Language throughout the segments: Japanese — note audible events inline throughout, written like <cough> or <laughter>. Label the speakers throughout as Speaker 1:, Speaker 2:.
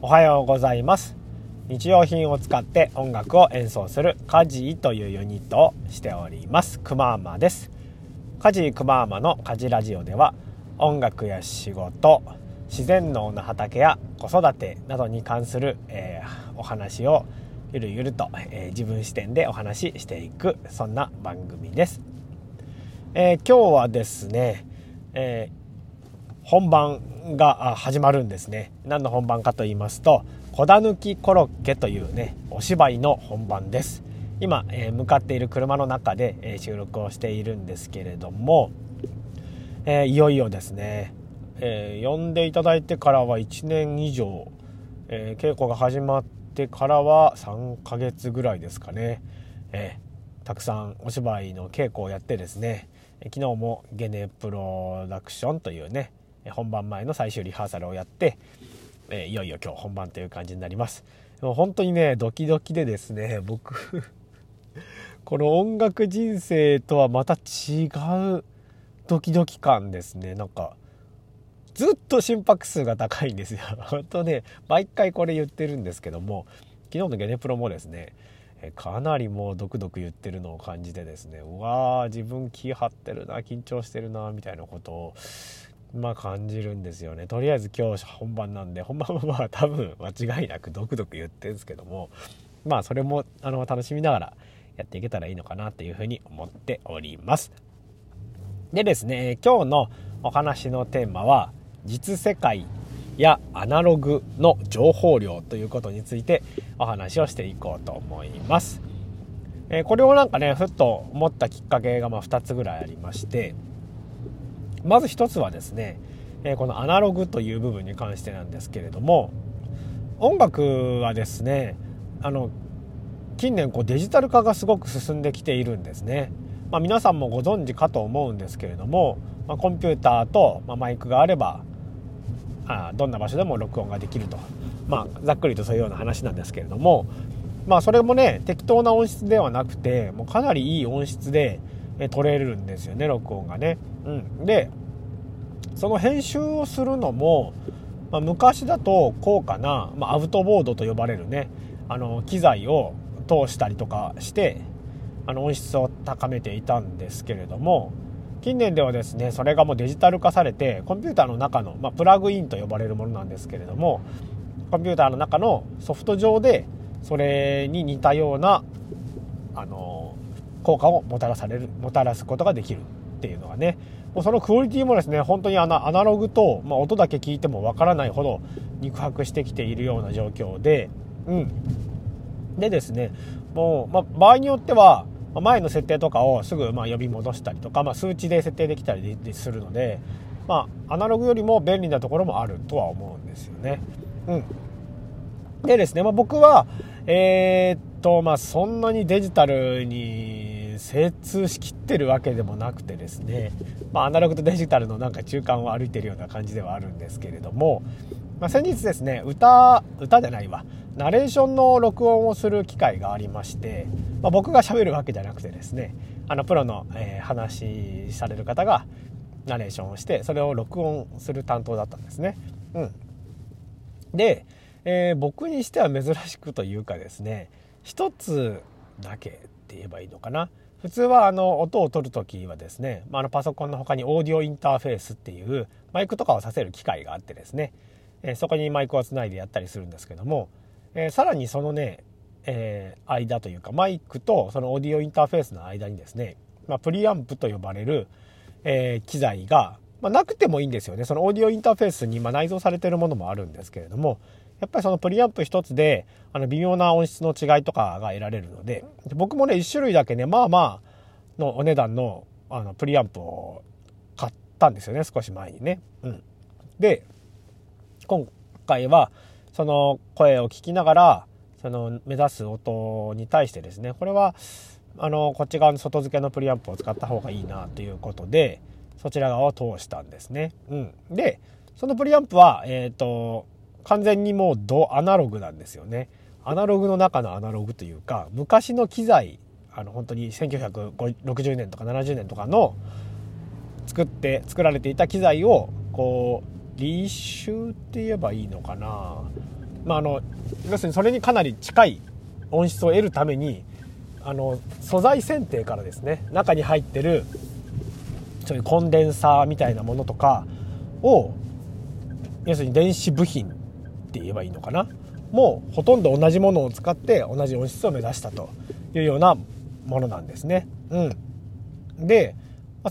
Speaker 1: おはようございます。日用品を使って音楽を演奏するカジというユニットをしております。くまーまです。カジくまーまのカジラジオでは音楽や仕事自然農の畑や子育てなどに関する、えー、お話をゆるゆると、えー、自分視点でお話ししていくそんな番組です、えー、今日はですね、え本番が始まるんですね。何の本番かと言いますと「こだぬきコロッケ」というねお芝居の本番です。今、えー、向かっている車の中で、えー、収録をしているんですけれども、えー、いよいよですね、え呼んでいただいてからは1年以上、え稽古が始まってからは3ヶ月ぐらいですかね、えたくさんお芝居の稽古をやってですね昨日もゲネプロダクションというね本番前の最終リハーサルをやって、えいよいよ今日本番という感じになります。もう本当にねドキドキでですね僕 <laughs> この音楽人生とはまた違うドキドキ感ですね。なんかずっと心拍数が高いんですよ。<laughs> 本当ね毎回これ言ってるんですけども昨日のゲネプロもですねかなりもうドクドク言ってるのを感じてですねうわー自分気張ってるな緊張してるなみたいなことをまあ感じるんですよねとりあえず今日本番なんで本番はまあ多分間違いなくドクドク言ってるんですけどもまあそれもあの楽しみながらやっていけたらいいのかなっていうふうに思っておりますでですね今日のお話のテーマは実世界やアナログの情報量ということについてお話をしていこうと思います。えこれをなんかねふっと思ったきっかけがま2つぐらいありましてまず1つはですね、えこのアナログという部分に関してなんですけれども音楽はですねあの近年こうデジタル化がすごく進んできているんですね。まあ、皆さんもご存知かと思うんですけれども、まあ、コンピューターと、まマイクがあればあどんな場所でも録音ができると、まあ、ざっくりとそういうような話なんですけれども、まあ、それもね適当な音質ではなくてもうかなりいい音質で撮れるんですよね録音がね。うん、でその編集をするのも、まあ、昔だと高価な、まあ、アウトボードと呼ばれるねあの機材を通したりとかしてあの音質を高めていたんですけれども近年ではですねそれがもうデジタル化されてコンピューターの中の、まあ、プラグインと呼ばれるものなんですけれどもコンピューターの中のソフト上でそれに似たようなあの効果をもたらされるもたらすことができるっていうのはねもうそのクオリティもですね本当にアナログと、まあ、音だけ聞いてもわからないほど肉薄してきているような状況で、うん、でですねもう、まあ、場合によっては前の設定とかをすぐま呼び戻したりとか、まあ、数値で設定できたりするので、まあ、アナログよりも便利なところもあるとは思うんですよね。うん、でですね、まあ、僕は、えー、っとまあ、そんなにデジタルに精通しきってるわけでもなくてですね、まあ、アナログとデジタルのなんか中間を歩いてるような感じではあるんですけれども、まあ、先日ですね歌歌じゃないわナレーションの録音をする機会がありまして、まあ、僕がしゃべるわけじゃなくてですねあのプロの、えー、話される方がナレーションをしてそれを録音する担当だったんですね。うん、で、えー、僕にしては珍しくというかですね一つだけって言えばいいのかな普通はあの音を取る時はですね、まあ、のパソコンの他にオーディオインターフェースっていうマイクとかをさせる機械があってですね、えそこにマイクをつないでやったりするんですけども、えさらにそのね、えー、間というかマイクとそのオーディオインターフェースの間にですね、まあ、プリアンプと呼ばれる、え、機材が、まあ、なくてもいいんですよね。そのオーディオインターフェースにま内蔵されているものもあるんですけれどもやっぱりそのプリアンプ一つであの微妙な音質の違いとかが得られるので僕もね1種類だけねまあまあのお値段のあのプリアンプを買ったんですよね少し前にね。うん、で今回はその声を聞きながらその目指す音に対してですねこれはあのこっち側の外付けのプリアンプを使った方がいいなということでそちら側を通したんですね。うん、でそのプリアンプは、えーと完全にもうドアナログなんですよね。アナログの中のアナログというか昔の機材あの本当に1960年とか70年とかの作って作られていた機材をこう履修って言えばいいのかなまあ、あの要するにそれにかなり近い音質を得るためにあの素材選定からですね中に入ってるそういうコンデンサーみたいなものとかを要するに電子部品って言えばいいのかな？もうほとんど同じものを使って同じ音質を目指したというようなものなんですね。うん、で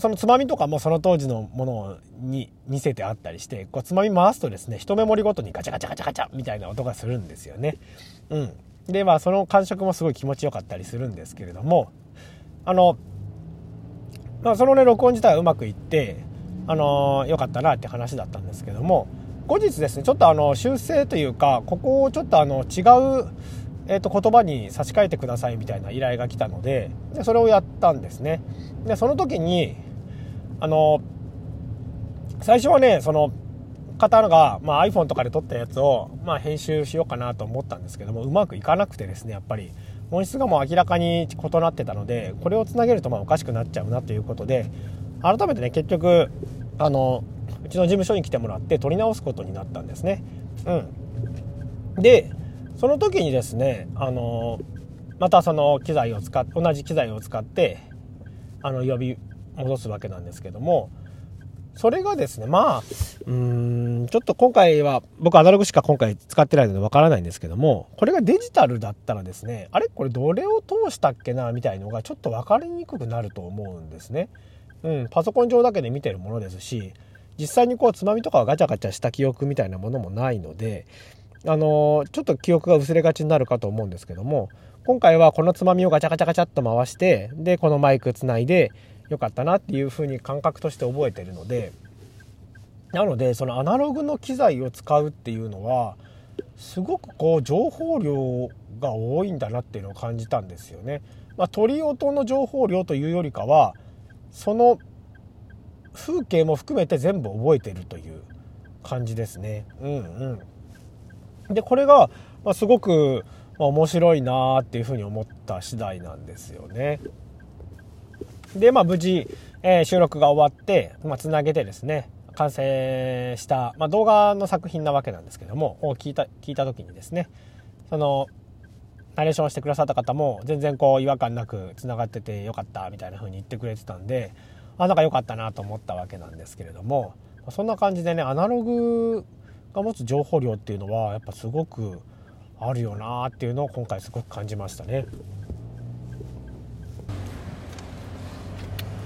Speaker 1: そのつまみとかもその当時のものに似せてあったりしてこうつまみ回すとですね一目盛りごとにガチャガチャガチャガチャみたいな音がするんですよね。うん、でまあその感触もすごい気持ちよかったりするんですけれどもあの、まあ、そのね録音自体はうまくいってあのよかったなって話だったんですけども後日ですねちょっとあの修正というかここをちょっとあの違う、えー、と言葉に差し替えてくださいみたいな依頼が来たのででそれをやったんですね。でその時にあの最初はねその方が、まあ、iPhone とかで撮ったやつを、まあ、編集しようかなと思ったんですけどもうまくいかなくてですねやっぱり。音質がもう明らかに異なってたのでこれをつなげるとまあおかしくなっちゃうなということで改めてね結局あのうちの事務所に来てもらって撮り直すことになったんですね。うん、でその時にですねあのまたその機材を使っ同じ機材を使ってあの呼び戻すわけなんですけどもそれがですねまあうんちょっと今回は僕アナログしか今回使ってないのでわからないんですけどもこれがデジタルだったらですねあれこれどれを通したっけなみたいのがちょっと分かりにくくなると思うんですね。うん、パソコン上だけで見てるものですし実際にこうつまみとかはガチャガチャした記憶みたいなものもないのであのちょっと記憶が薄れがちになるかと思うんですけども今回はこのつまみをガチャガチャガチャっと回してでこのマイクつないでよかったなっていう風に感覚として覚えてるのでなのでそのアナログの機材を使うっていうのはすごくこう情報量が多いんだなっていうのを感じたんですよね。まあ、鳥音の情報量というよりかはその風景も含めて全部覚えてるという感じですね。うんうん、でこれが、ますごく面白いなっていうふうに思った次第なんですよね。でまあ無事、えー、収録が終わって、まあ、つなげてですね完成した、まあ、動画の作品なわけなんですけどもを聞いた聞いた時にですねそのナレーションしてくださった方も全然こう違和感なくつながっててよかったみたいな風に言ってくれてたんであなんか良かったなと思ったわけなんですけれどもそんな感じでねアナログが持つ情報量っていうのはやっぱすごくあるよなっていうのを今回すごく感じましたね。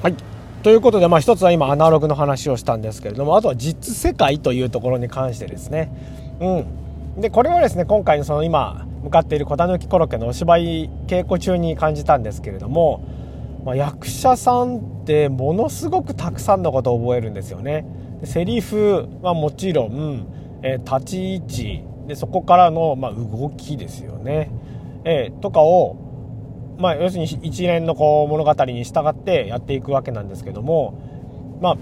Speaker 1: はい。ということで、まあ、一つは今アナログの話をしたんですけれどもあとは実世界というところに関してですね、うん、でこれはですね今回のその今向かっている小田抜きコロッケのお芝居稽古中に感じたんですけれどもまあ、役者さんってものすごくたくさんのことを覚えるんですよね。セリフはもちろん、えー、立ち位置でそこからの、まあ、動きですよね、えー、とかを、まあ、要するに一連のこう物語に従ってやっていくわけなんですけどもまあ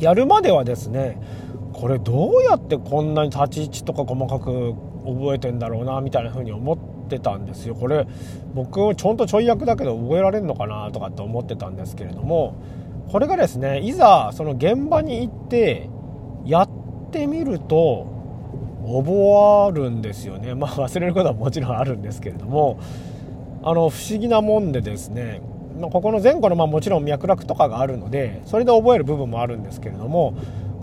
Speaker 1: やるまではですねこれどうやってこんなに立ち位置とか細かく覚えてんだろうなみたいな風に思ってたんですよ。これ僕ちょんとちょい役だけど覚えられるのかなとかって思ってたんですけれどもこれがですねいざその現場に行ってやってみると覚わるんですよね。まあ忘れることはもちろんあるんですけれどもあの不思議なもんでですねここの前後のまあもちろん脈絡とかがあるのでそれで覚える部分もあるんですけれども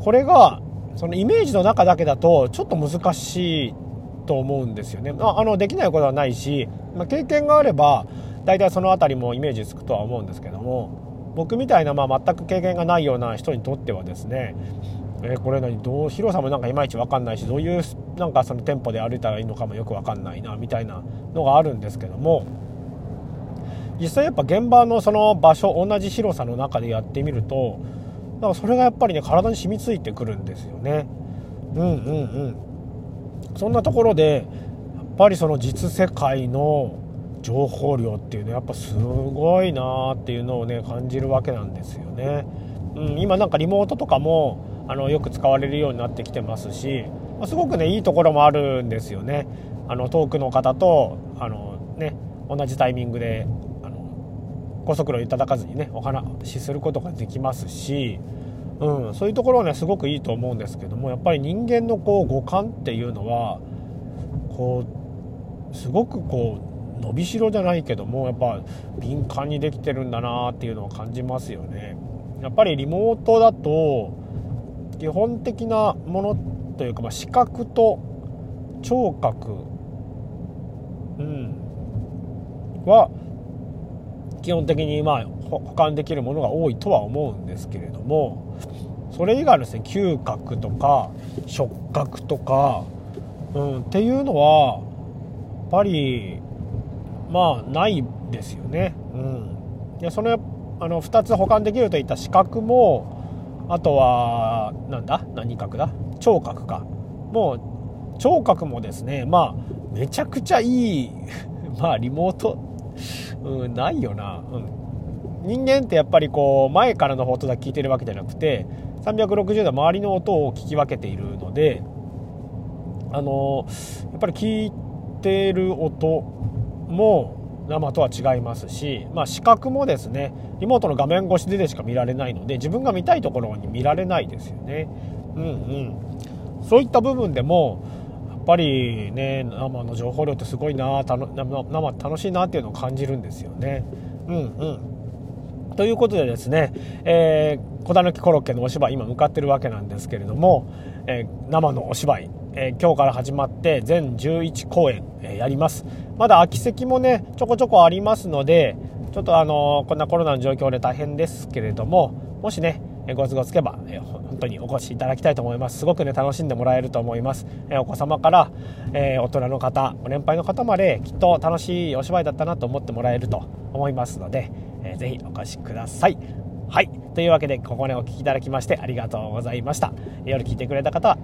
Speaker 1: これがそのイメージの中だけだとちょっと難しいと思うんですよね。ああのできないことはないし、まあ、経験があれば大体その辺りもイメージつくとは思うんですけども僕みたいな、まあ、全く経験がないような人にとってはですねえ、これ何どう広さもなんかいまいち分かんないしどういうなんかその店舗で歩いたらいいのかもよく分かんないなみたいなのがあるんですけども実際やっぱ現場のその場所同じ広さの中でやってみるとなんかそれがやっぱりね体に染みついてくるんですよね。うんうんうんそんなところでやっぱりその実世界の情報量っていうのはやっぱすごいなっていうのをね感じるわけなんですよね。うん、今なんかリモートとかもあのよく使われるようになってきてますし、ま、すごくねいいところもあるんですよね。あの遠くの方とあの、ね、同じタイミングであの高速路いただかずにねお話しすることができますしうん、そういうところはねすごくいいと思うんですけどもやっぱり人間のこう五感っていうのはこうすごくこう伸びしろじゃないけどもやっぱ敏感にできてるんだなっていうのを感じますよね。やっぱりリモートだと基本的なものというか、まあ、視覚と聴覚、うん、は基本的にまあ保管できるものが多いとは思うんですけれどもそれ以外のですね嗅覚とか触覚とか、うん、っていうのはやっぱりまあないですよね。うん、でそのあの2つ保管できるといった視覚もあとはなんだ？何覚だ？聴覚か。もう聴覚もですねまあめちゃくちゃいい <laughs> まあリモート、うん、ないよな、うん、人間ってやっぱりこう前からの音だけ聞いてるわけじゃなくて360度周りの音を聞き分けているのであのやっぱり聞いてる音も生とは違いますし、まあ、視覚もですねリモートの画面越しでしか見られないので自分が見たいところに見られないですよね。うんうん、そういった部分でもぱりね生の情報量ってすごいな生楽しいなっていうのを感じるんですよね。うんうん、ということでですね、えー、小狸コロッケのお芝居今向かってるわけなんですけれども、えー、生のお芝居えー、今日から始まって全11公演、えー、やりますまだ空き席もねちょこちょこありますのでちょっとあの、こんなコロナの状況で大変ですけれどももしねご都合つけば、え、本当にお越しいただきたいと思います。すごくね楽しんでもらえると思います、えお子様から、え大人の方ご年配の方まできっと楽しいお芝居だったなと思ってもらえると思いますので、えー、ぜひお越しください。はい。というわけでここでお聴きいただきましてありがとうございました。夜聞いてくれた方は